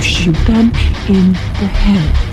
shoot them in the head.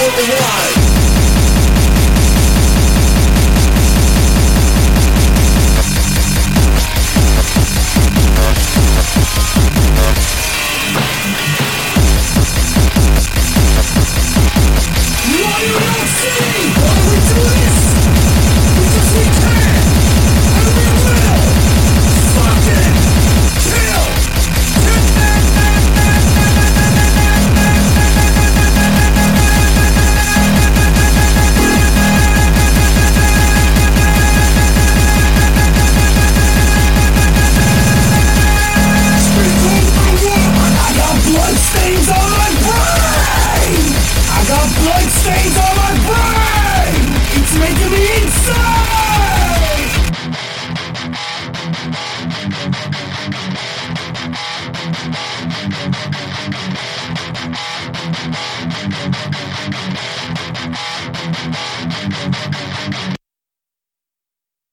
Bloodstains on my brain! It's making me